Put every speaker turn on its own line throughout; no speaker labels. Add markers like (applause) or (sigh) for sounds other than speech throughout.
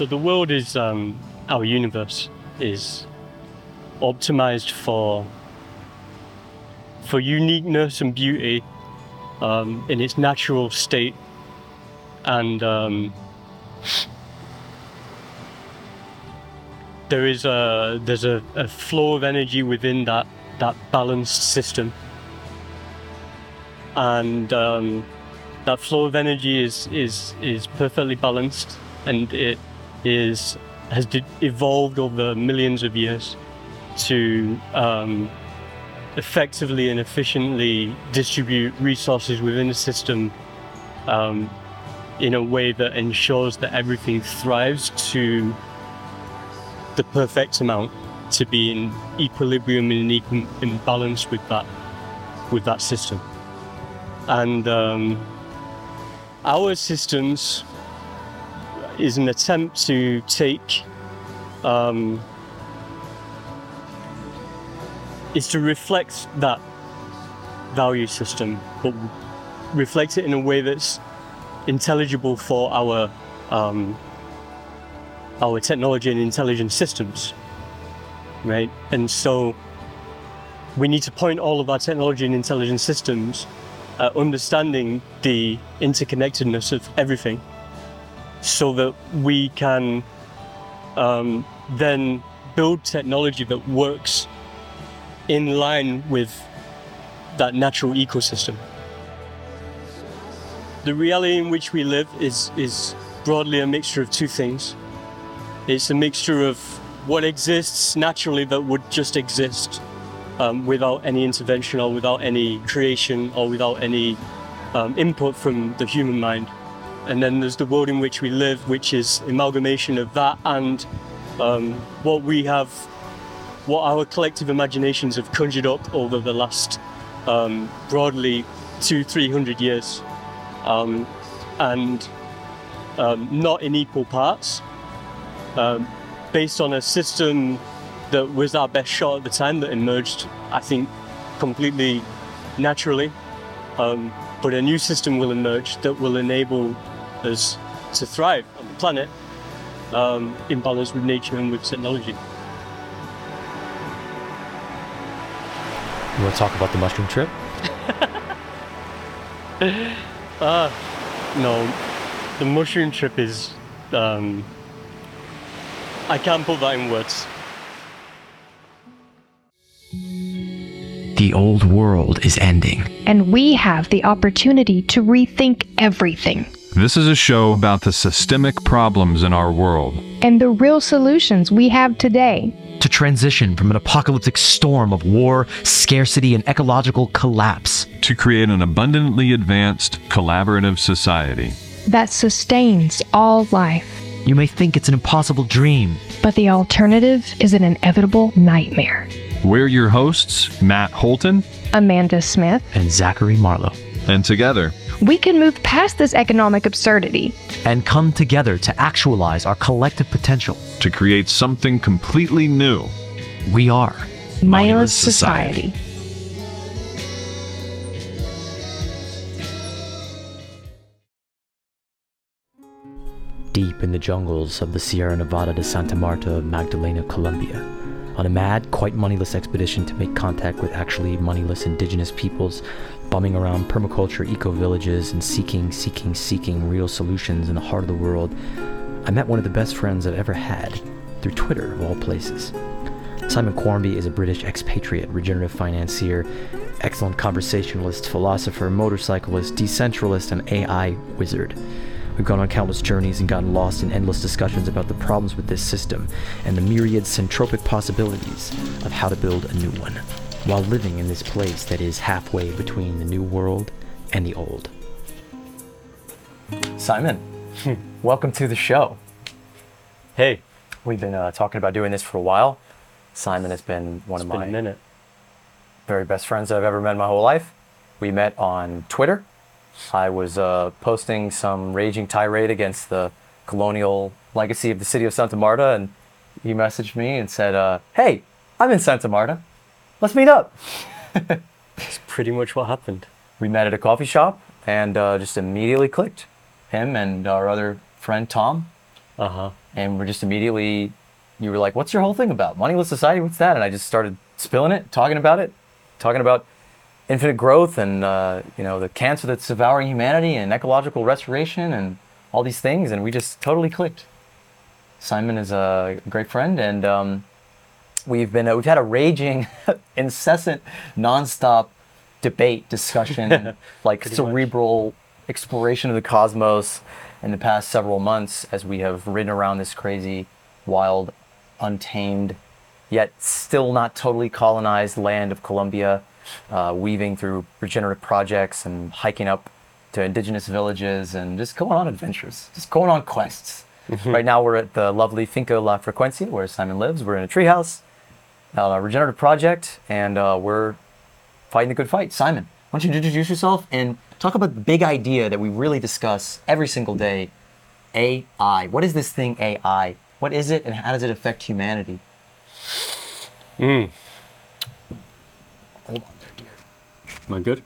So the world is um, our universe is optimized for for uniqueness and beauty um, in its natural state, and um, there is a there's a, a flow of energy within that that balanced system, and um, that flow of energy is is is perfectly balanced, and it is has de- evolved over millions of years to um, effectively and efficiently distribute resources within the system um, in a way that ensures that everything thrives to the perfect amount to be in equilibrium and in, in balance with that with that system. And um, our systems is an attempt to take um, is to reflect that value system, but reflect it in a way that's intelligible for our um, our technology and intelligence systems, right? And so we need to point all of our technology and intelligence systems at understanding the interconnectedness of everything, so that we can um, then build technology that works in line with that natural ecosystem. The reality in which we live is, is broadly a mixture of two things. It's a mixture of what exists naturally that would just exist um, without any intervention or without any creation or without any um, input from the human mind. And then there's the world in which we live, which is amalgamation of that and um, what we have, what our collective imaginations have conjured up over the last um, broadly two, three hundred years, um, and um, not in equal parts, um, based on a system that was our best shot at the time that emerged, I think, completely naturally. Um, but a new system will emerge that will enable us to thrive on the planet um, in balance with nature and with technology.
You want to talk about the mushroom trip?
Uh, (laughs) no, the mushroom trip is. Um, I can't put that in words.
The old world is ending.
And we have the opportunity to rethink everything
This is a show about the systemic problems in our world.
and the real solutions we have today.
To transition from an apocalyptic storm of war, scarcity, and ecological collapse.
to create an abundantly advanced, collaborative society.
that sustains all life.
You may think it's an impossible dream.
But the alternative is an inevitable nightmare.
We're your hosts, Matt Holton,
Amanda Smith,
And Zachary Marlowe.
and together,
we can move past this economic absurdity.
And come together to actualize our collective potential.
to create something completely new.
We are
Moneyless society.
deep in the jungles of the Sierra Nevada de Santa Marta of Magdalena, Colombia, on a mad, quite moneyless expedition to make contact with actually moneyless indigenous peoples, bumming around permaculture eco villages and seeking, seeking, seeking real solutions in the heart of the world, I met one of the best friends I've ever had through Twitter, of all places. Simon Quarmby is a British expatriate, regenerative financier, excellent conversationalist, philosopher, motorcyclist, decentralist, and AI wizard. We've gone on countless journeys and gotten lost in endless discussions about the problems with this system and the myriad syntropic possibilities of how to build a new one, while living in this place that is halfway between the new world and the old. Simon, welcome to the show.
Hey,
We've been uh, talking about doing this for a while. Simon has been one
it's
of
been
my
a minute.
very best friends that I've ever met in my whole life. We met on Twitter. I was uh, posting some raging tirade against the colonial legacy of the city of Santa Marta, and he messaged me and said, uh, "Hey, I'm in Santa Marta. Let's meet up." (laughs)
That's pretty much what happened.
We met at a coffee shop and uh, just immediately clicked. Him and our other friend Tom
Uh huh.
and we're just immediately you were like what's your whole thing about moneyless society what's that and i just started spilling it talking about it talking about infinite growth and uh, you know the cancer that's devouring humanity and ecological restoration and all these things and we just totally clicked. Simon is a great friend and um, we've been uh, we've had a raging (laughs) incessant nonstop debate discussion (laughs) like cerebral exploration of the cosmos in the past several months as we have ridden around this crazy wild untamed yet still not totally colonized land of colombia uh, weaving through regenerative projects and hiking up to indigenous villages and just going on adventures just going on quests right now we're at the lovely finca la frecuencia where simon lives we're in a treehouse uh, a regenerative project, and uh, we're fighting the good fight. Simon, why don't you introduce yourself and talk about the big idea that we really discuss every single day AI. What is this thing, AI? What is it, and how does it affect humanity?
Am I good?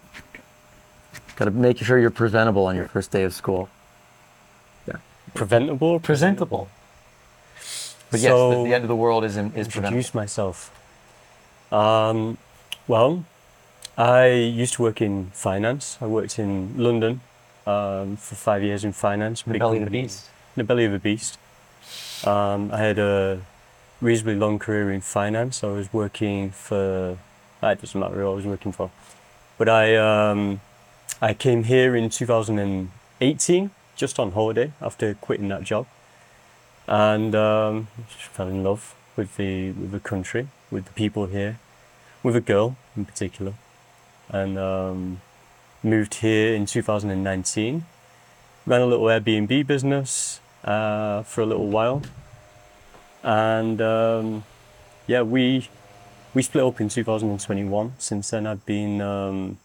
Got to make sure you're presentable on your first day of school. Yeah.
Preventable.
Presentable. But yes,
So-
the, the end of the world is, is preventable.
Introduce myself. Um, well, I used to work in finance. I worked in London um, for five years in finance.
The
big
belly of the
company.
beast.
The belly of a beast. Um, I had a reasonably long career in finance. I was working for. ah, It doesn't matter who I was working for, but I um, I came here in 2018 just on holiday after quitting that job, and um, fell in love with the with the country, with the people here, with a girl in particular, and um, moved here in 2019. Ran a little Airbnb business uh, for a little while, and um, yeah, we we split up in 2021. Since then, I've been um,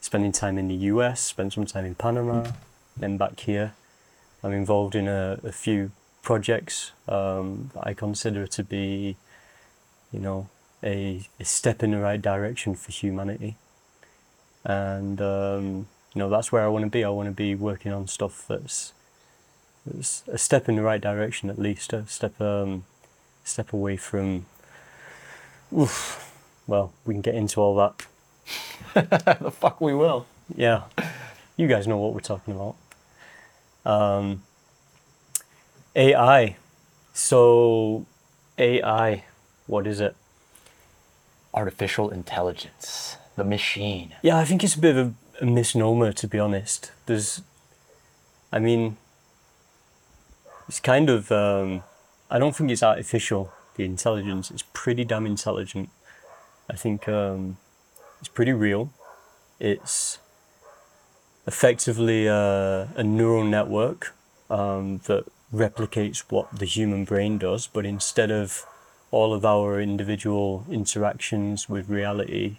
spending time in the US, spent some time in Panama, then back here. I'm involved in a, a few projects um, that I consider to be, you know, a, a step in the right direction for humanity. And um, you know, that's where I want to be. I want to be working on stuff that's, that's a step in the right direction, at least a step um, step away from. Oof, well, we can get into all that. (laughs)
the fuck we will.
Yeah, you guys know what we're talking about. Um, AI. So, AI, what is it?
Artificial intelligence, the machine.
Yeah, I think it's a bit of a, a misnomer, to be honest. There's, I mean, it's kind of, um, I don't think it's artificial, the intelligence. is pretty damn intelligent. I think um, it's pretty real. It's effectively a, a neural network um, that replicates what the human brain does, but instead of all of our individual interactions with reality,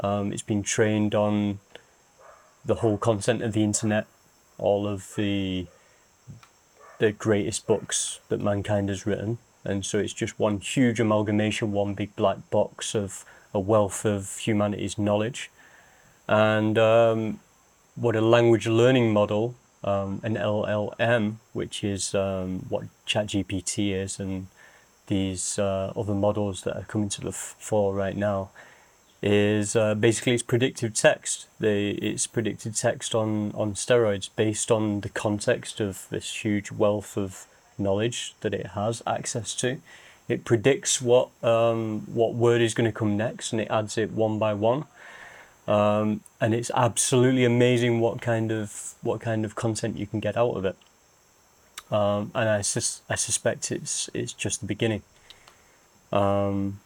um, it's been trained on the whole content of the internet, all of the the greatest books that mankind has written, and so it's just one huge amalgamation, one big black box of a wealth of humanity's knowledge, and um, what a language learning model, um, an LLM, which is um, what ChatGPT is, and these uh, other models that are coming to the fore right now, is uh, basically it's predictive text. They, it's predicted text on, on steroids based on the context of this huge wealth of knowledge that it has access to. It predicts what um, what word is going to come next, and it adds it one by one um, and it's absolutely amazing what kind of what kind of content you can get out of it. Um, and I, sus- I suspect it's it's just the beginning. Um,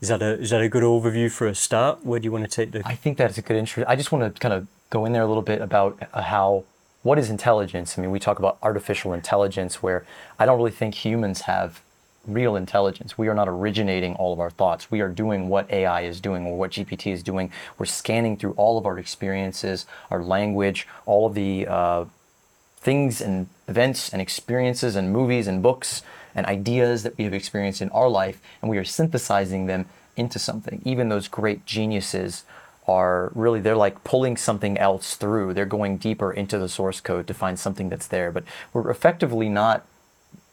is that a is that a good overview for a start? Where do you want to take the?
I think that's a good intro. I just want to kind of go in there a little bit about uh, how what is intelligence. I mean, we talk about artificial intelligence, where I don't really think humans have real intelligence. We are not originating all of our thoughts. We are doing what AI is doing or what GPT is doing. We're scanning through all of our experiences, our language, all of the uh, things and events and experiences and movies and books and ideas that we have experienced in our life, and we are synthesizing them into something. Even those great geniuses are really they're like pulling something else through. They're going deeper into the source code to find something that's there. But we're effectively not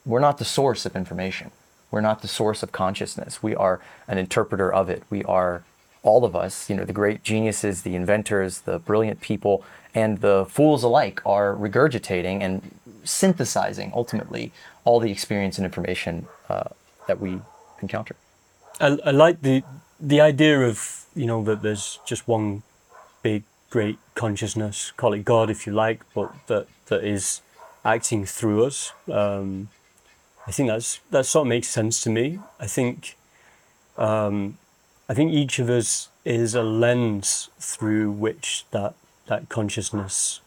we're not the source of information. We're not the source of consciousness. We are an interpreter of it. We are all of us, you know, the great geniuses, the inventors, the brilliant people, and the fools alike are regurgitating and synthesizing ultimately all the experience and information uh, that we encounter.
I, I like the the idea of you know that there's just one big great consciousness, call it God if you like, but that that is acting through us. Um, I think that's that sort of makes sense to me. I think um, I think each of us is a lens through which that that consciousness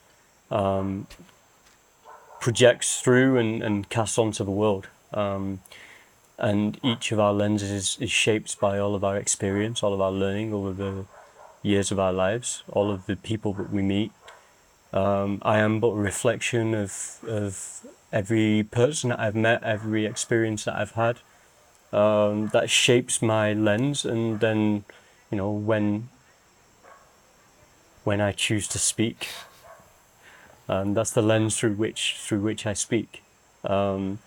um, projects through and, and casts onto the world. Um, and each of our lenses is, is shaped by all of our experience, all of our learning over the years of our lives, all of the people that we meet. Um, I am but a reflection of, of every person that I've met, every experience that I've had. Um, that shapes my lens, and then, you know, when when I choose to speak, um, that's the lens through which through which I speak. Um,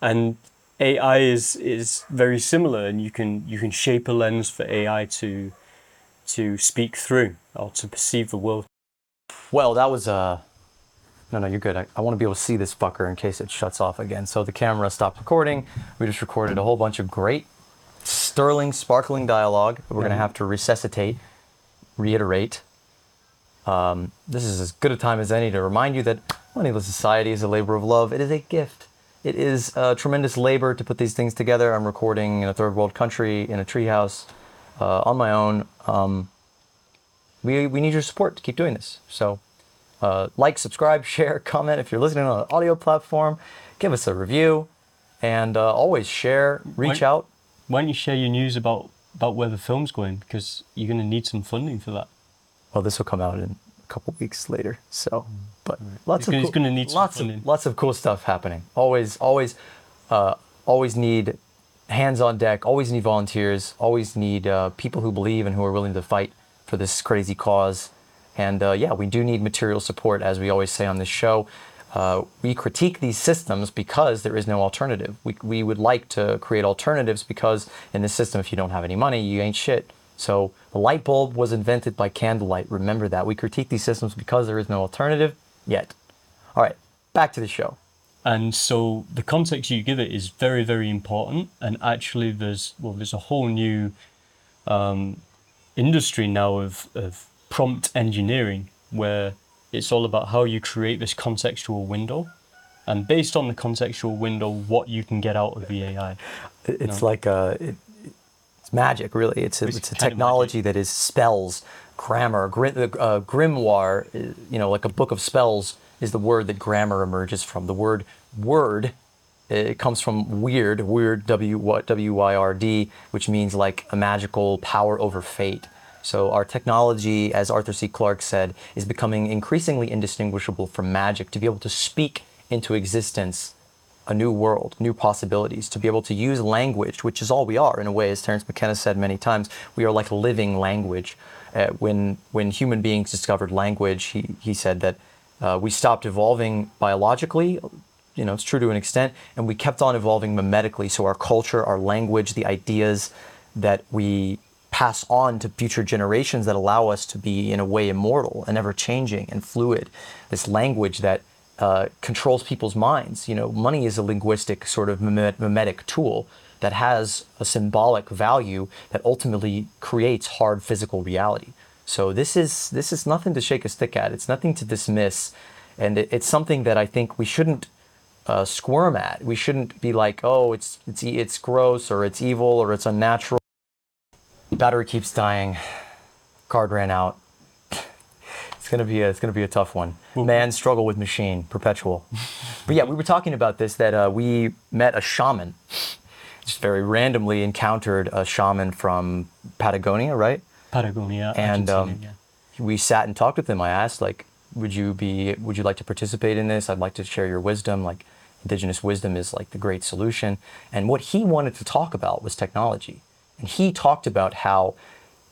and AI is is very similar, and you can you can shape a lens for AI to to speak through or to perceive the world.
Well, that was uh no, no, you're good. I, I want to be able to see this fucker in case it shuts off again. So the camera stopped recording. We just recorded a whole bunch of great, sterling, sparkling dialogue. that We're going to have to resuscitate, reiterate. Um, this is as good a time as any to remind you that Moneyless Society is a labor of love. It is a gift. It is a tremendous labor to put these things together. I'm recording in a third world country in a treehouse uh, on my own. Um, we, we need your support to keep doing this. So uh, like, subscribe, (laughs) share, comment. If you're listening on an audio platform, give us a review, and uh, always share. Reach
Why-
out.
Why don't you share your news about about where the film's going? Because you're going to need some funding for that.
Well, this will come out in a couple weeks later. So, but lots
It's
of
gonna-
cool,
it's gonna need
lots of lots of cool stuff happening. Always, always, uh, always need hands on deck. Always need volunteers. Always need uh, people who believe and who are willing to fight for this crazy cause. And uh, yeah, we do need material support, as we always say on this show. Uh, we critique these systems because there is no alternative. We, we would like to create alternatives because in this system, if you don't have any money, you ain't shit. So the light bulb was invented by candlelight. Remember that. We critique these systems because there is no alternative yet. All right, back to the show.
And so the context you give it is very, very important. And actually, there's well, there's a whole new um, industry now of, of prompt engineering where it's all about how you create this contextual window, and based on the contextual window, what you can get out of the AI.
It's
No.
like a, it, it's magic, really. It's a,
It's
it's a technology that is spells, grammar, gri- uh, grimoire. uh, You know, like a book of spells is the word that grammar emerges from. The word word, it comes from weird, weird W Y R D, which means like a magical power over fate. So our technology, as Arthur C. Clarke said, is becoming increasingly indistinguishable from magic. To be able to speak into existence a new world, new possibilities, to be able to use language, which is all we are in a way, as Terence McKenna said many times, we are like living language. Uh, when, when human beings discovered language, he, he said that uh, we stopped evolving biologically, you know, it's true to an extent, and we kept on evolving mimetically. So our culture, our language, the ideas that we pass on to future generations that allow us to be, in a way, immortal and ever changing and fluid. This language that uh, controls people's minds. You know, money is a linguistic sort of mime- mimetic tool that has a symbolic value that ultimately creates hard physical reality. So this is this is nothing to shake a stick at. It's nothing to dismiss, and it, it's something that I think we shouldn't uh, squirm at. We shouldn't be like, oh, it's it's it's gross or it's evil or it's unnatural. Battery keeps dying. Card ran out. (laughs) It's gonna be a, it's gonna be a tough one. Man struggle with machine, perpetual. (laughs) but yeah, we were talking about this that uh, we met a shaman. Just very randomly encountered a shaman from Patagonia, right?
Patagonia,
And um,
yeah.
we sat and talked with him. I asked, like, would you be, would you like to participate in this? I'd like to share your wisdom. Like, indigenous wisdom is like the great solution. And what he wanted to talk about was technology. And he talked about how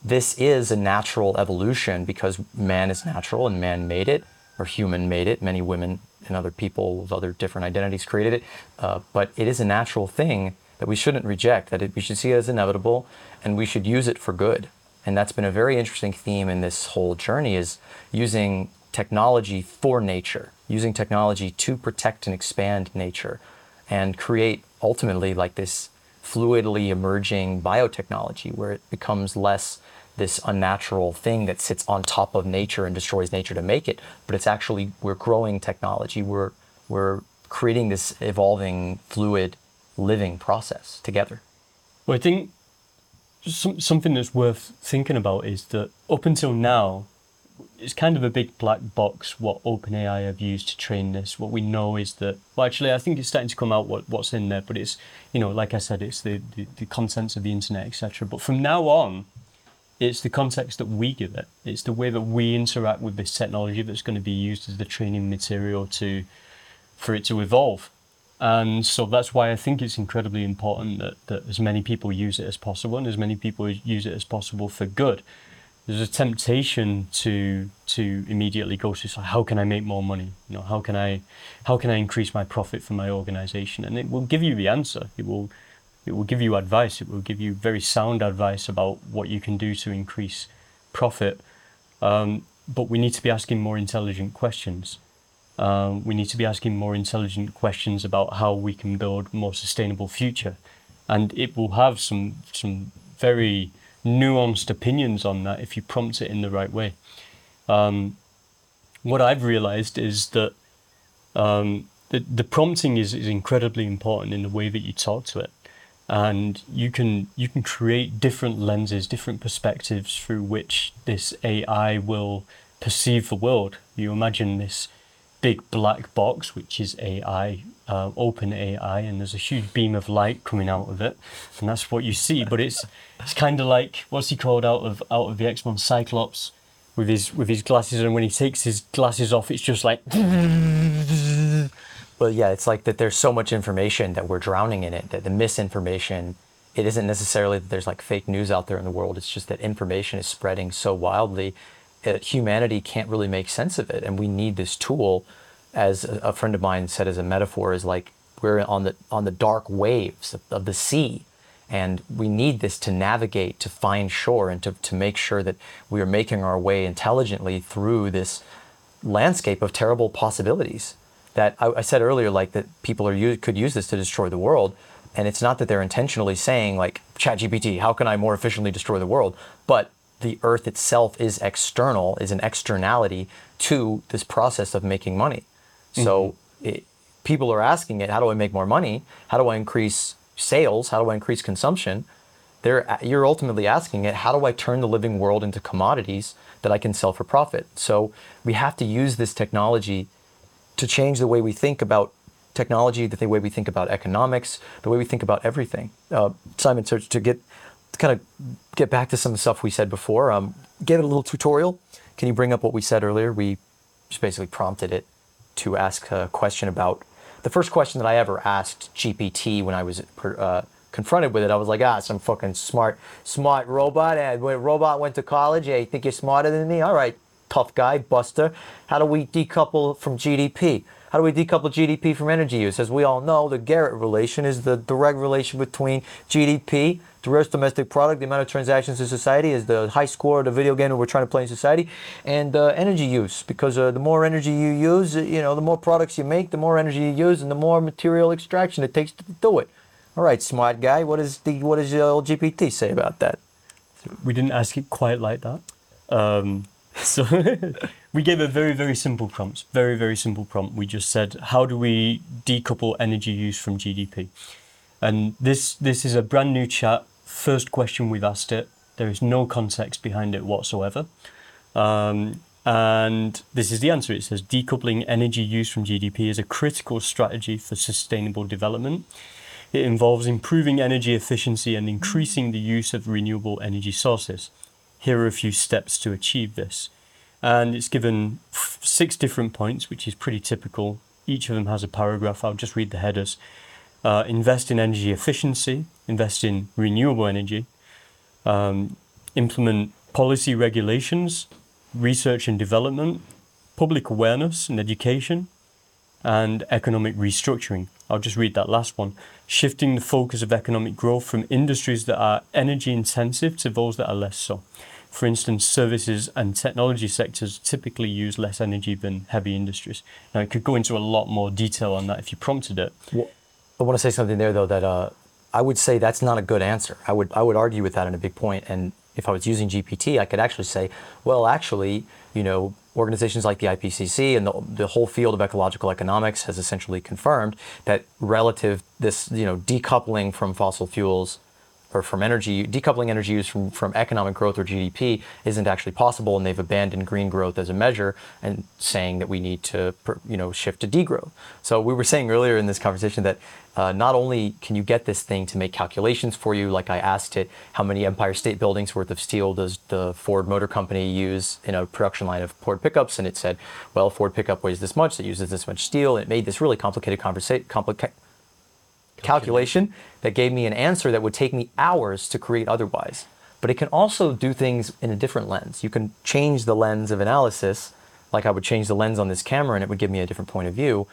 this is a natural evolution because man is natural and man made it. or human made it. Many women and other people of other different identities created it. Uh, but it is a natural thing that we shouldn't reject, that it, we should see it as inevitable and we should use it for good. And that's been a very interesting theme in this whole journey is using technology for nature, using technology to protect and expand nature and create ultimately like this fluidly emerging biotechnology where it becomes less this unnatural thing that sits on top of nature and destroys nature to make it, but it's actually we're growing technology. We're we're creating this evolving, fluid, living process together.
Well, I think some, something that's worth thinking about is that up until now, it's kind of a big black box what OpenAI have used to train this. What we know is that, well, actually, I think it's starting to come out what, what's in there, but it's, you know, like I said, it's the, the, the contents of the internet, etc. But from now on, it's the context that we give it. It's the way that we interact with this technology that's going to be used as the training material to, for it to evolve. And so that's why I think it's incredibly important that, that as many people use it as possible and as many people use it as possible for good. There's a temptation to to immediately go to so how can I make more money? You know, how can I how can I increase my profit for my organization? And it will give you the answer. It will it will give you advice. It will give you very sound advice about what you can do to increase profit. Um, but we need to be asking more intelligent questions. Um, we need to be asking more intelligent questions about how we can build more sustainable future. And it will have some some very nuanced opinions on that if you prompt it in the right way. Um, what I've realized is that um, the, the prompting is, is incredibly important in the way that you talk to it. And you can you can create different lenses, different perspectives through which this AI will perceive the world. You imagine this big black box, which is AI, uh, open AI, and there's a huge beam of light coming out of it, and that's what you see. But it's it's kind of like what's he called out of out of the X Men Cyclops with his with his glasses, and when he takes his glasses off, it's just like.
Well, yeah, it's like that. There's so much information that we're drowning in it. That the misinformation. It isn't necessarily that there's like fake news out there in the world. It's just that information is spreading so wildly uh, humanity can't really make sense of it, and we need this tool. As a, a friend of mine said, as a metaphor, is like we're on the on the dark waves of, of the sea, and we need this to navigate to find shore and to, to make sure that we are making our way intelligently through this landscape of terrible possibilities that I, I said earlier like that people are could use this to destroy the world and it's not that they're intentionally saying like ChatGPT, how can I more efficiently destroy the world? But the earth itself is external, is an externality to this process of making money. Mm-hmm. So it, people are asking it, how do I make more money? How do I increase sales? How do I increase consumption? They're, you're ultimately asking it, how do I turn the living world into commodities that I can sell for profit? So we have to use this technology to change the way we think about technology, the way we think about economics, the way we think about everything. Uh, Simon, so to get kind of get back to some stuff we said before, um, give it a little tutorial. Can you bring up what we said earlier? We just basically prompted it to ask a question about the first question that I ever asked GPT when I was uh, confronted with it. I was like, ah, some fucking smart, smart robot. And when robot went to college, hey, you think you're smarter than me? All right, tough guy, Buster. How do we decouple from GDP? How do we decouple GDP from energy use? As we all know, the Garrett relation is the direct relation between GDP the gross domestic product, the amount of transactions in society is the high score of the video game that we're trying to play in society, and uh, energy use. Because uh, the more energy you use, uh, you know, the more products you make, the more energy you use, and the more material extraction it takes to do it. All right, smart guy, what does the what does your GPT say about that?
We didn't ask it quite like that. Um, so (laughs) we gave a very very simple prompt. Very very simple prompt. We just said, how do we decouple energy use from GDP? And this this is a brand new chat first question we've asked it. There is no context behind it whatsoever. Um, and this is the answer. It says decoupling energy use from GDP is a critical strategy for sustainable development. It involves improving energy efficiency and increasing the use of renewable energy sources. Here are a few steps to achieve this. And it's given six different points, which is pretty typical. Each of them has a paragraph. I'll just read the headers uh, invest in energy efficiency, invest in renewable energy, um, implement policy regulations, research and development, public awareness and education, and economic restructuring. I'll just read that last one. Shifting the focus of economic growth from industries that are energy intensive to those that are less so. For instance, services and technology sectors typically use less energy than heavy industries. Now, it could go into a lot more detail on that if you prompted it.
I want to say something there though that uh, I would say that's not a good answer. I would I would argue with that in a big point. And if I was using GPT, I could actually say, well, actually, you know, organizations like the IPCC and the, the whole field of ecological economics has essentially confirmed that relative this you know decoupling from fossil fuels or from energy, decoupling energy use from, from economic growth or GDP isn't actually possible, and they've abandoned green growth as a measure and saying that we need to, you know, shift to degrowth. So we were saying earlier in this conversation that uh, not only can you get this thing to make calculations for you, like I asked it, how many Empire State Buildings worth of steel does the Ford Motor Company use in a production line of Ford pickups? And it said, well, Ford pickup weighs this much, it uses this much steel. And it made this really complicated conversation, calculation that gave me an answer that would take me hours to create otherwise. But it can also do things in a different lens. You can change the lens of analysis, like I would change the lens on this camera and it would give me a different point of view,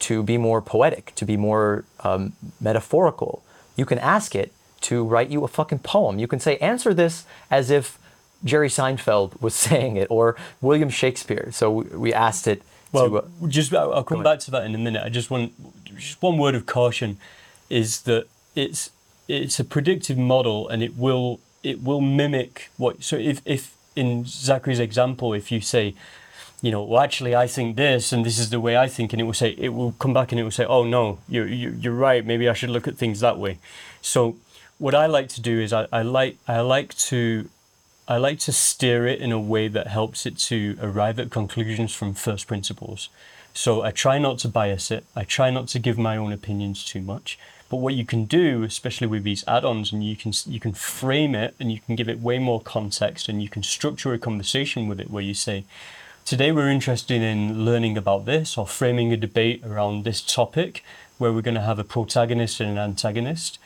to be more poetic, to be more um, metaphorical. You can ask it to write you a fucking poem. You can say, answer this as if Jerry Seinfeld was (laughs) saying it or William Shakespeare. So we asked it
well,
to. Uh,
just I'll come back to that in a minute. I just want just one word of caution is that it's it's a predictive model and it will it will mimic what so if if in Zachary's example if you say you know well actually I think this and this is the way I think and it will say it will come back and it will say oh no you're you're right. Maybe I should look at things that way. So what I like to do is I, I like I like to I like to steer it in a way that helps it to arrive at conclusions from first principles. So I try not to bias it. I try not to give my own opinions too much but what you can do, especially with these add-ons, and you can you can frame it and you can give it way more context and you can structure a conversation with it where you say, today we're interested in learning about this or framing a debate around this topic where we're going to have a protagonist and an antagonist.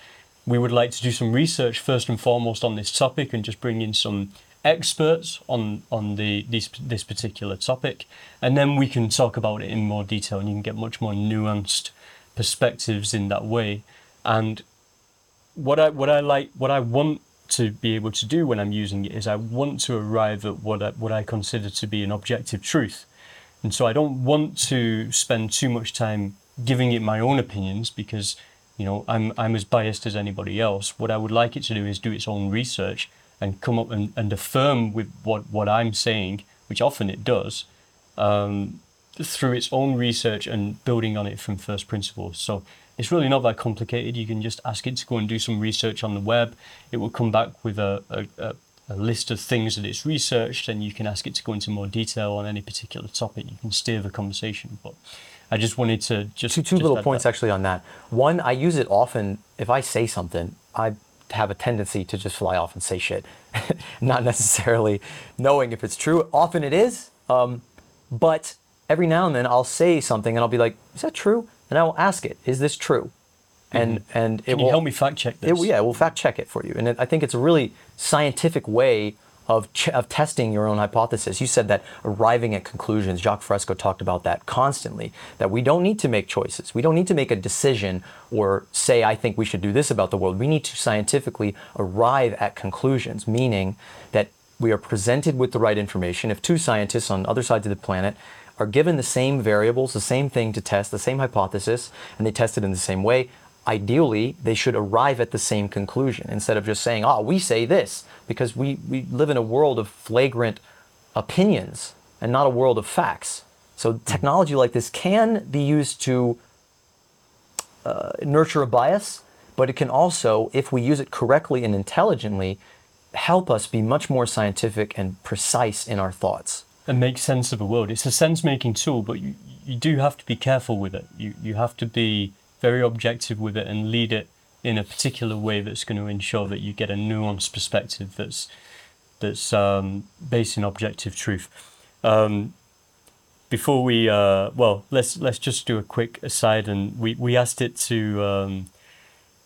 We would like to do some research first and foremost on this topic and just bring in some experts on on the this this particular topic, and then we can talk about it in more detail and you can get much more nuanced perspectives in that way. And what I what I like what I want to be able to do when I'm using it is I want to arrive at what I, what I consider to be an objective truth. And so I don't want to spend too much time giving it my own opinions because you know I'm I'm as biased as anybody else. What I would like it to do is do its own research and come up and, and affirm with what, what I'm saying, which often it does, um, through its own research and building on it from first principles. So it's really not that complicated. You can just ask it to go and do some research on the web. It will come back with a, a, a list of things that it's researched, and you can ask it to go into more detail on any particular topic. You can steer the conversation. But I just wanted to just
two, two
just
little points that. actually on that. One, I use it often. If I say something, I have a tendency to just fly off and say shit, (laughs) not necessarily knowing if it's true. Often it is, um, but every now and then I'll say something and I'll be like, "Is that true?" And I will ask it, "Is this true?" And mm-hmm. and
it Can will
you
help me fact check this.
It, yeah, we'll fact check it for you. And it, I think it's a really scientific way of ch- of testing your own hypothesis. You said that arriving at conclusions. Jacques Fresco talked about that constantly. That we don't need to make choices. We don't need to make a decision or say, "I think we should do this about the world." We need to scientifically arrive at conclusions, meaning that we are presented with the right information. If two scientists on other sides of the planet are given the same variables, the same thing to test, the same hypothesis, and they test it in the same way, ideally they should arrive at the same conclusion instead of just saying, oh, we say this, because we, we live in a world of flagrant opinions and not a world of facts. So technology like this can be used to uh, nurture a bias, but it can also, if we use it correctly and intelligently, help us be much more scientific and precise in our thoughts
and make sense of a world. It's a sense making tool, but you, you do have to be careful with it. You, you have to be very objective with it and lead it in a particular way that's going to ensure that you get a nuanced perspective that's that's um, based in objective truth. Um, before we uh, well, let's let's just do a quick aside, and we, we asked it to um,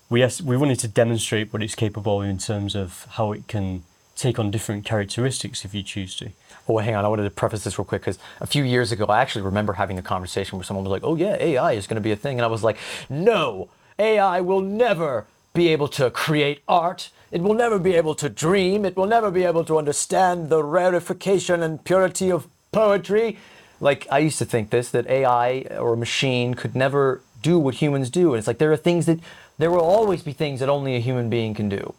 we asked we wanted to demonstrate what it's capable of in terms of how it can take on different characteristics if you choose to.
Oh, hang on. I wanted to preface this real quick because a few years ago, I actually remember having a conversation where someone was like, "Oh yeah, AI is going to be a thing," and I was like, "No, AI will never be able to create art. It will never be able to dream. It will never be able to understand the rarefication and purity of poetry." Like I used to think this that AI or a machine could never do what humans do, and it's like there are things that there will always be things that only a human being can do.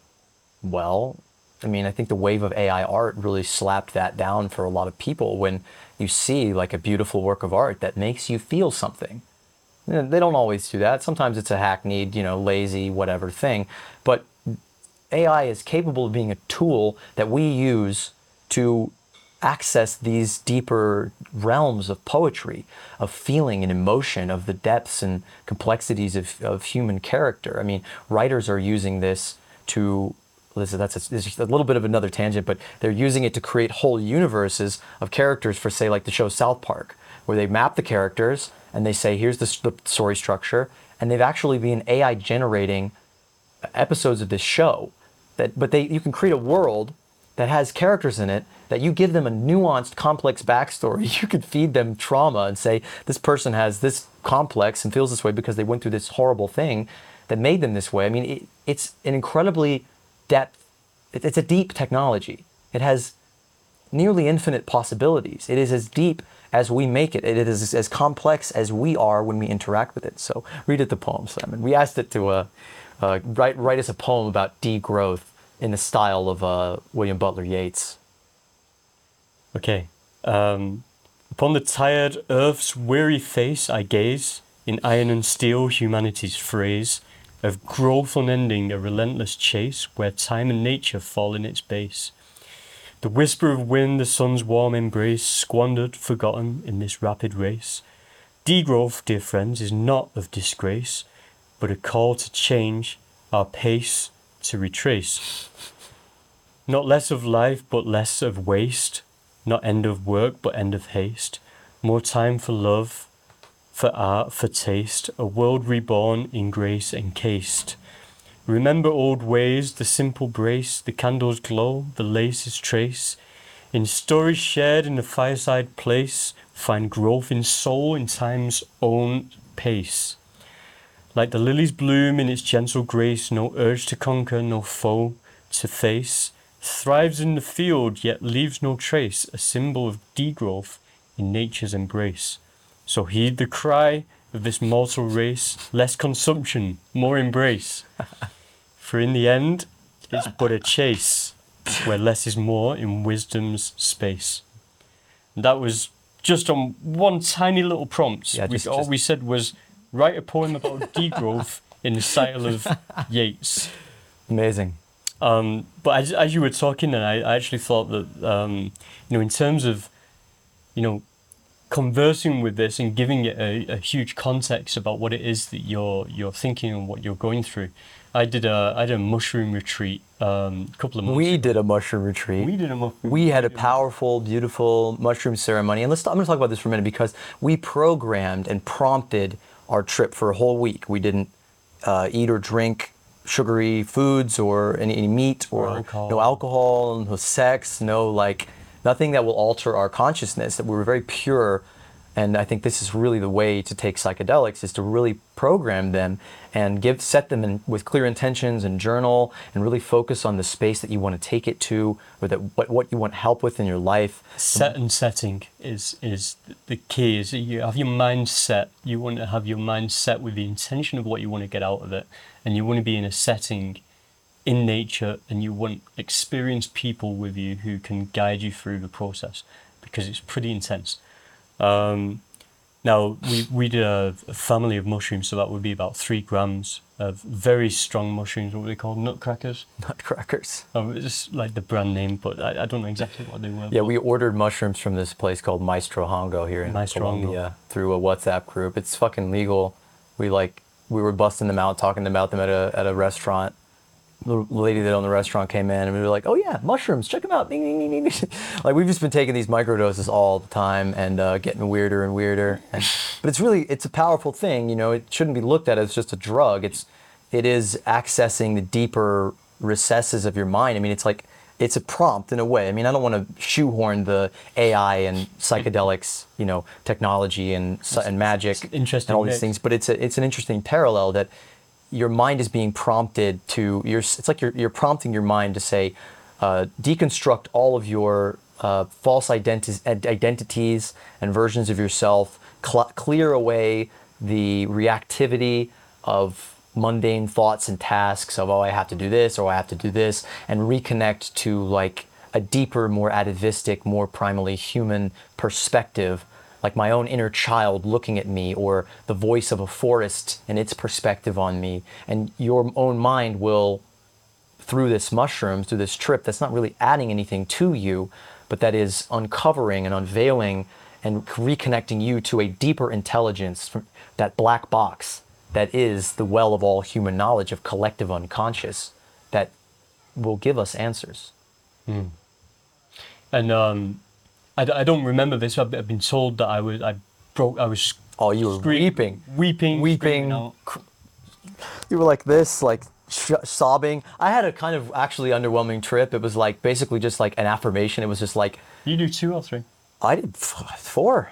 Well, I mean, I think the wave of AI art really slapped that down for a lot of people when you see like a beautiful work of art that makes you feel something. They don't always do that. Sometimes it's a hackneyed, you know, lazy, whatever thing. But AI is capable of being a tool that we use to access these deeper realms of poetry, of feeling and emotion, of the depths and complexities of, of human character. I mean, writers are using this to that's a, a little bit of another tangent, but they're using it to create whole universes of characters for, say, like the show South Park, where they map the characters and they say, here's the, the story structure, and they've actually been AI generating episodes of this show that but they you can create a world that has characters in it that you give them a nuanced complex backstory. (laughs) You could feed them trauma and say this person has this complex and feels this way because they went through this horrible thing that made them this way. I mean it, it's an incredibly depth it's a deep technology it has nearly infinite possibilities. It is as deep as we make it. It is as complex as we are when we interact with it. So read it the poem, Simon. We asked it to uh, uh, write write us a poem about degrowth in the style of uh, William Butler Yeats.
Okay. Um, upon the tired earth's weary face I gaze, in iron and steel humanity's phrase, of growth unending, a relentless chase, where time and nature fall in its base. The whisper of wind, the sun's warm embrace, squandered, forgotten in this rapid race. Degrowth, dear friends, is not of disgrace, but a call to change, our pace to retrace. Not less of life, but less of waste. Not end of work, but end of haste. More time for love, for art, for taste. A world reborn in grace encased. Remember old ways, the simple brace, the candle's glow, the lace's trace. In stories shared in the fireside place, find growth in soul in time's own pace. Like the lily's bloom in its gentle grace, no urge to conquer, no foe to face. Thrives in the field, yet leaves no trace, a symbol of degrowth in nature's embrace. So heed the cry of this mortal race, less consumption, more embrace. (laughs) For in the end, it's but a chase, where less is more in wisdom's space. And that was just on one tiny little prompt.
Yeah,
we,
just-
all
just-
we said was write a poem about degrowth in the style of Yeats.
Amazing.
Um, but as, as you were talking, and I, I actually thought that um, you know, in terms of you know, conversing with this and giving it a, a huge context about what it is that you're you're thinking and what you're going through. I did a I did a mushroom retreat um, a couple of months.
We
ago.
did a mushroom retreat.
we did a mushroom.
We had a powerful, beautiful mushroom ceremony. And let's I'm going to talk about this for a minute because we programmed and prompted our trip for a whole week. We didn't uh, eat or drink sugary foods or any, any meat or,
Or alcohol.
no alcohol, no sex, no like nothing that will alter our consciousness. That we're very pure. And I think this is really the way to take psychedelics is to really program them and give set them in, with clear intentions and journal and really focus on the space that you want to take it to or that what, what you want help with in your life.
set and setting is is the key is you have your mind set you want to have your mind set with the intention of what you want to get out of it and you want to be in a setting in nature and you want experienced people with you who can guide you through the process because it's pretty intense um, now we, we did a, a family of mushrooms so that would be about three grams of very strong mushrooms what were they called nutcrackers
Nutcrackers.
um, it's like the brand name but I, I don't know exactly what they were
Yeah, we ordered mushrooms from this place called Maestro Hongo here in
Maestro Hongo.
Colombia through a WhatsApp group. It's fucking legal. We like we were busting them out, talking about them at a at a restaurant. The lady that owned the restaurant came in and we were like, "Oh yeah, mushrooms! Check them out!" Ding, ding, ding, ding, ding. (laughs) like we've just been taking these microdoses all the time and uh, getting weirder and weirder. And, but it's really it's a powerful thing. You know, it shouldn't be looked at as just a drug. It's it is accessing the deeper recesses of your mind. I mean, it's like it's a prompt in a way. I mean, I don't want to shoehorn the AI and psychedelics, you know, technology and and magic and all these things, but it's a, it's an interesting parallel that your mind is being prompted to. You're, it's like you're you're prompting your mind to say, uh, deconstruct all of your uh, false identi- identities and versions of yourself, cl- clear away the reactivity of mundane thoughts and tasks of oh I have to do this or I have to do this and reconnect to like a deeper, more atavistic, more primally human perspective, like my own inner child looking at me or the voice of a forest and its perspective on me. And your own mind will through this mushroom, through this trip, that's not really adding anything to you, but that is uncovering and unveiling and reconnecting you to a deeper intelligence, from that black box that is the well of all human knowledge of collective unconscious that will give us answers.
And um, I, I don't remember this. I've, I've been told that I was I broke. I was
Oh, you were
scream-
weeping.
weeping,
Weeping. You were like this, like sh- sobbing. I had a kind of actually underwhelming trip. It was like basically just like an affirmation. It was just like,
You do two or three.
I did f- four.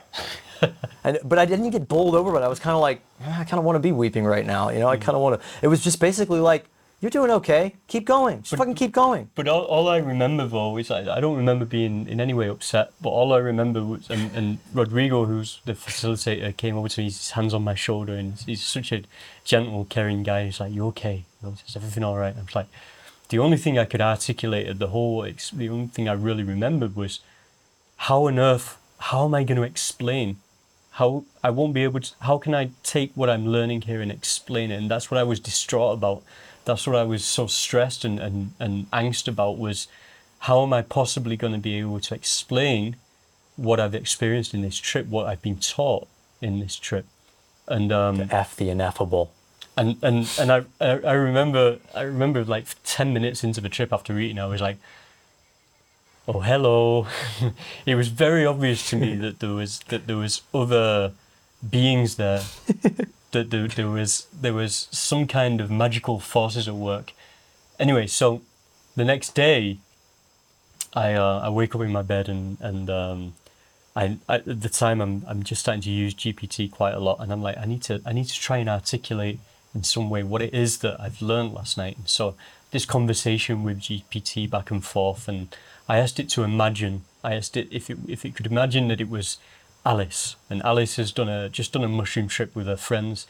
(laughs) and but I didn't get bowled over. But I was kind of like, "Eh, I kind of want to be weeping right now. You know, I kind of want to. It was just basically like, you're doing okay. Keep going. Just fucking keep going.
But all, all I remember though is I, I don't remember being in any way upset. But all I remember was and, and Rodrigo, who's the facilitator, came over to me. His hands on my shoulder, and he's, such a gentle, caring guy. He's like, "You okay? Is everything all right?" I'm like, the only thing I could articulate at the whole, ex- the only thing I really remembered was how on earth, how am I going to explain? How I won't be able to. How can I take what I'm learning here and explain it? And that's what I was distraught about. That's what I was so stressed and and, and angst about was how am I possibly going to be able to explain what I've experienced in this trip, what I've been taught in this trip, and um,
F the ineffable.
and and and I, I I remember I remember like ten minutes into the trip after eating, I was like, "Oh, hello." (laughs) it was very obvious to me (laughs) that there was that there was other beings there. (laughs) that there, there was there was some kind of magical forces at work. Anyway, so the next day, I uh, I wake up in my bed and and um, I, at the time I'm I'm just starting to use GPT quite a lot, and I'm like I need to I need to try and articulate in some way what it is that I've learned last night. And so this conversation with GPT back and forth, and I asked it to imagine. I asked it if it if it could imagine that it was Alice, and Alice has done a just done a mushroom trip with her friends,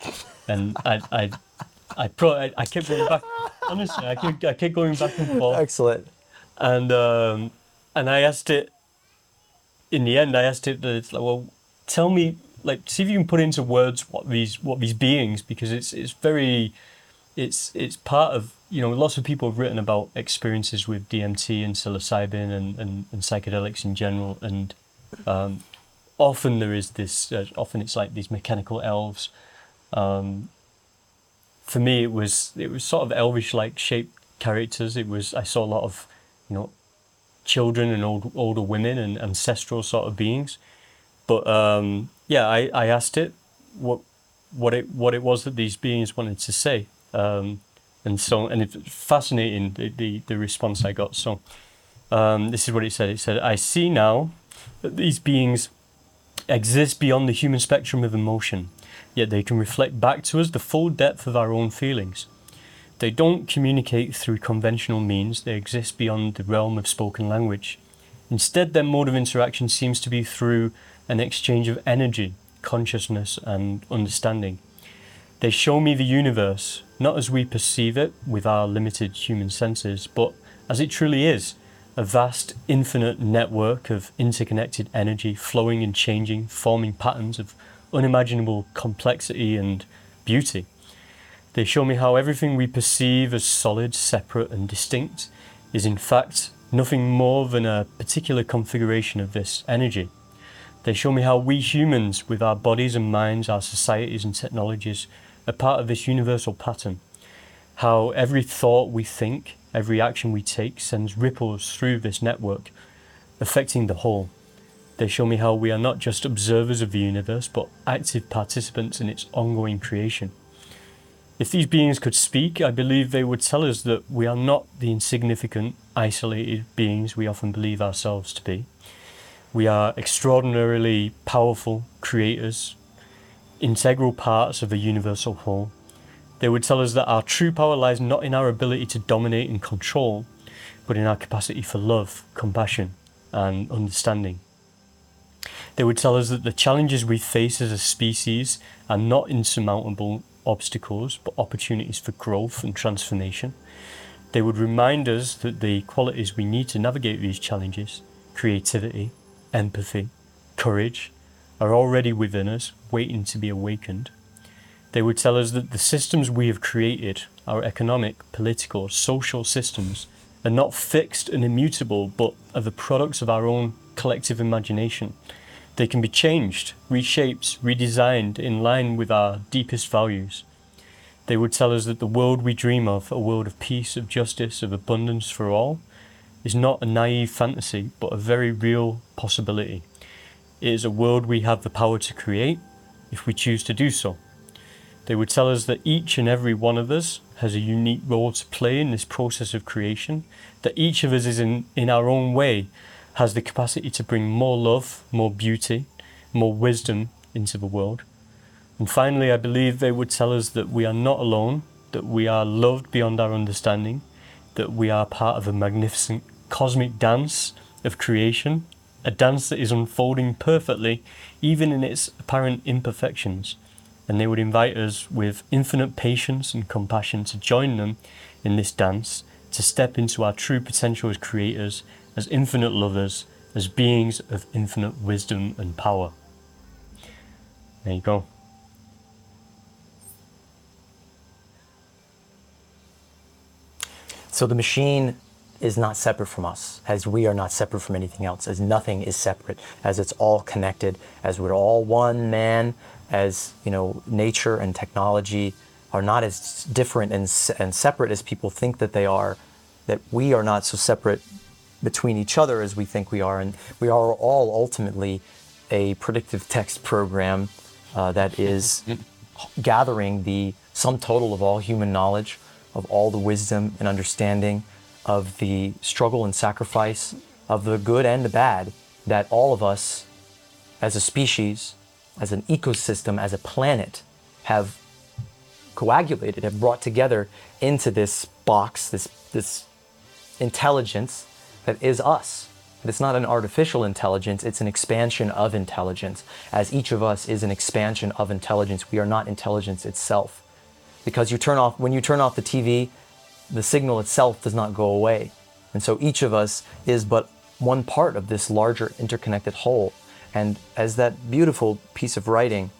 and I I I pro I, I kept going back. Honestly, I kept I kept going back and forth
Excellent.
and um, and I asked it. In the end, I asked it that it's like, well, tell me, like, see if you can put into words what these what these beings, because it's it's very, it's it's part of you know lots of people have written about experiences with DMT and psilocybin and and, and psychedelics in general, and um, often there is this. Uh, often it's like these mechanical elves. Um, for me, it was it was sort of elvish like shaped characters. It was I saw a lot of, you know, children and old older women and ancestral sort of beings. But um, yeah, I, I asked it what what it what it was that these beings wanted to say. Um, and so and it's fascinating the, the, the response I got. So um, this is what it said. It said, I see now that these beings exist beyond the human spectrum of emotion, yet they can reflect back to us the full depth of our own feelings. They don't communicate through conventional means, they exist beyond the realm of spoken language. Instead, their mode of interaction seems to be through an exchange of energy, consciousness, and understanding. They show me the universe, not as we perceive it with our limited human senses, but as it truly is a vast, infinite network of interconnected energy flowing and changing, forming patterns of unimaginable complexity and beauty. They show me how everything we perceive as solid, separate, and distinct is in fact nothing more than a particular configuration of this energy. They show me how we humans, with our bodies and minds, our societies and technologies, are part of this universal pattern. How every thought we think, every action we take sends ripples through this network, affecting the whole. They show me how we are not just observers of the universe, but active participants in its ongoing creation. If these beings could speak, I believe they would tell us that we are not the insignificant, isolated beings we often believe ourselves to be. We are extraordinarily powerful creators, integral parts of a universal whole. They would tell us that our true power lies not in our ability to dominate and control, but in our capacity for love, compassion, and understanding. They would tell us that the challenges we face as a species are not insurmountable obstacles, but opportunities for growth and transformation. They would remind us that the qualities we need to navigate these challenges creativity, empathy, courage are already within us, waiting to be awakened. They would tell us that the systems we have created, our economic, political, social systems, are not fixed and immutable, but are the products of our own collective imagination. They can be changed, reshaped, redesigned in line with our deepest values. They would tell us that the world we dream of, a world of peace, of justice, of abundance for all, is not a naive fantasy, but a very real possibility. It is a world we have the power to create if we choose to do so. They would tell us that each and every one of us has a unique role to play in this process of creation, that each of us is in, in our own way has the capacity to bring more love, more beauty, more wisdom into the world. And finally, I believe they would tell us that we are not alone, that we are loved beyond our understanding, that we are part of a magnificent cosmic dance of creation, a dance that is unfolding perfectly, even in its apparent imperfections. And they would invite us with infinite patience and compassion to join them in this dance, to step into our true potential as creators, as infinite lovers, as beings of infinite wisdom and power. There you go.
So the machine is not separate from us, as we are not separate from anything else, as nothing is separate, as it's all connected, as we're all one man, as you know, nature and technology are not as different and, and separate as people think that they are, that we are not so separate between each other as we think we are, and we are all ultimately a predictive text program uh, that is (laughs) gathering the sum total of all human knowledge, of all the wisdom and understanding, of the struggle and sacrifice, of the good and the bad that all of us as a species, as an ecosystem, as a planet have coagulated, have brought together into this box, this, this intelligence that is us. It's not an artificial intelligence, it's an expansion of intelligence. As each of us is an expansion of intelligence, we are not intelligence itself. Because you turn off, when you turn off the TV, the signal itself does not go away. And so each of us is but one part of this larger interconnected whole. And as that beautiful piece of writing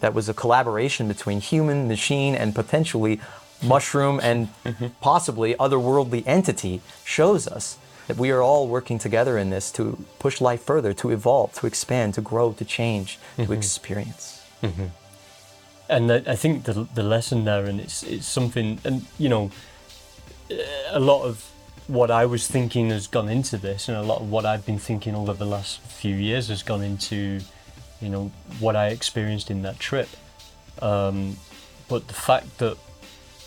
that was a collaboration between human, machine, and potentially mushroom and mm-hmm. possibly otherworldly entity shows us that we are all working together in this to push life further, to evolve, to expand, to grow, to change, to mm-hmm. experience. Mm-hmm.
and I I think the the lesson there, and it's it's something, and you know, a lot of what I was thinking has gone into this, and a lot of what I've been thinking over the last few years has gone into, you know, what I experienced in that trip. Um, but the fact that,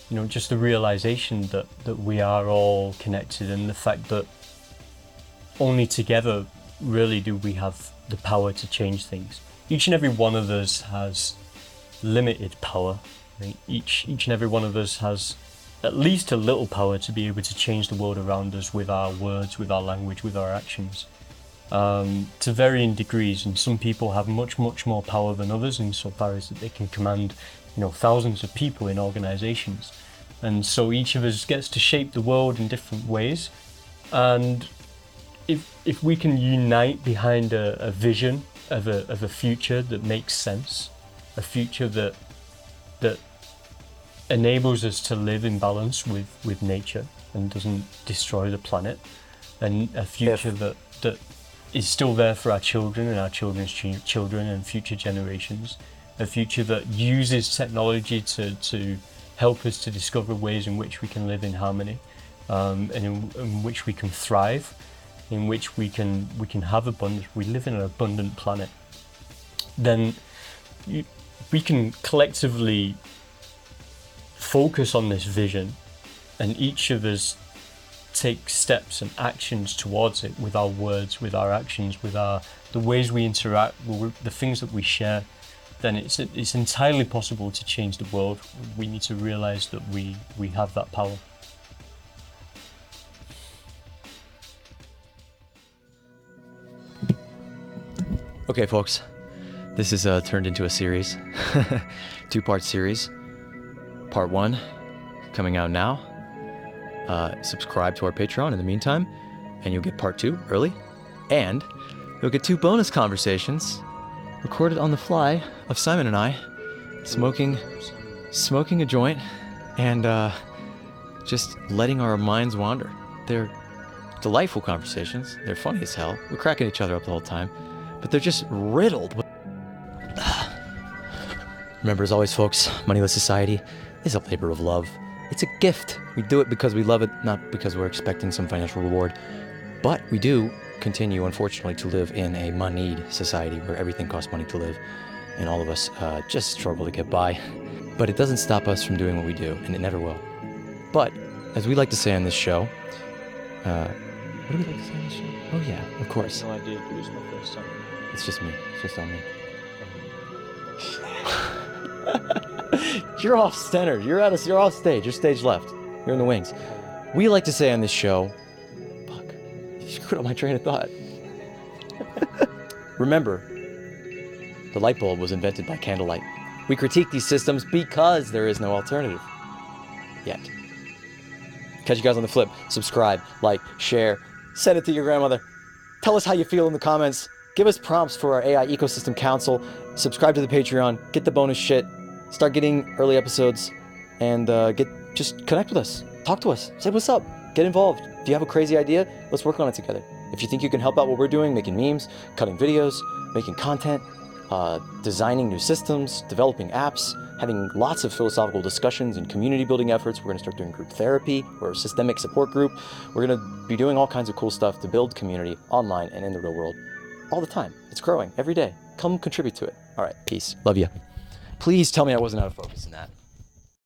you know, just the realization that that we are all connected, and the fact that only together really do we have the power to change things. Each and every one of us has limited power. Each each and every one of us has at least a little power to be able to change the world around us with our words, with our language, with our actions. Um, to varying degrees, and some people have much, much more power than others insofar as that they can command, you know, thousands of people in organizations. And so each of us gets to shape the world in different ways. And if, if we can unite behind a, a vision of a, of a future that makes sense, a future that, that enables us to live in balance with, with nature and doesn't destroy the planet, and a future that, that is still there for our children and our children's chi- children and future generations, a future that uses technology to, to help us to discover ways in which we can live in harmony um, and in, in which we can thrive, in which we can we can have abundance. We live in an abundant planet. Then you, we can collectively focus on this vision and each of us take steps and actions towards it with our words, with our actions, with our the ways we interact, the things that we share, then it's it's entirely possible to change the world. We need to realize that we we have that power.
Okay, folks, this is uh, turned into a series, (laughs) two part series. Part one coming out now. Uh, subscribe to our Patreon in the meantime, and you'll get part two early. And you'll get two bonus conversations recorded on the fly of Simon and I smoking smoking a joint and uh, just letting our minds wander. They're delightful conversations. They're funny as hell. We're cracking each other up the whole time, but they're just riddled with. (sighs) Remember, as always, folks, Moneyless Society is a labor of love. It's a gift. We do it because we love it, not because we're expecting some financial reward. But we do continue, unfortunately, to live in a moneyed society where everything costs money to live, and all of us uh, just struggle to get by. But it doesn't stop us from doing what we do, and it never will. But, as we like to say on this show, uh, what do we like to say on this show? Oh, yeah, of course.
No idea. It was my first time.
It's just me. It's just on me. You're off center. You're out of. You're off stage. You're stage left. You're in the wings. We like to say on this show. Fuck. You screwed up my train of thought. (laughs) Remember, the light bulb was invented by candlelight. We critique these systems because there is no alternative. Yet. Catch you guys on the flip. Subscribe, like, share, send it to your grandmother. Tell us how you feel in the comments. Give us prompts for our AI Ecosystem Council. Subscribe to the Patreon. Get the bonus shit. Start getting early episodes, and uh, get just connect with us. Talk to us. Say what's up. Get involved. If you have a crazy idea, let's work on it together. If you think you can help out what we're doing, making memes, cutting videos, making content, uh, designing new systems, developing apps, having lots of philosophical discussions and community building efforts. We're going to start doing group therapy. We're a systemic support group. We're going to be doing all kinds of cool stuff to build community online and in the real world all the time. It's growing every day. Come contribute to it. All right, peace. Love you. Please tell me I wasn't out of focus in that.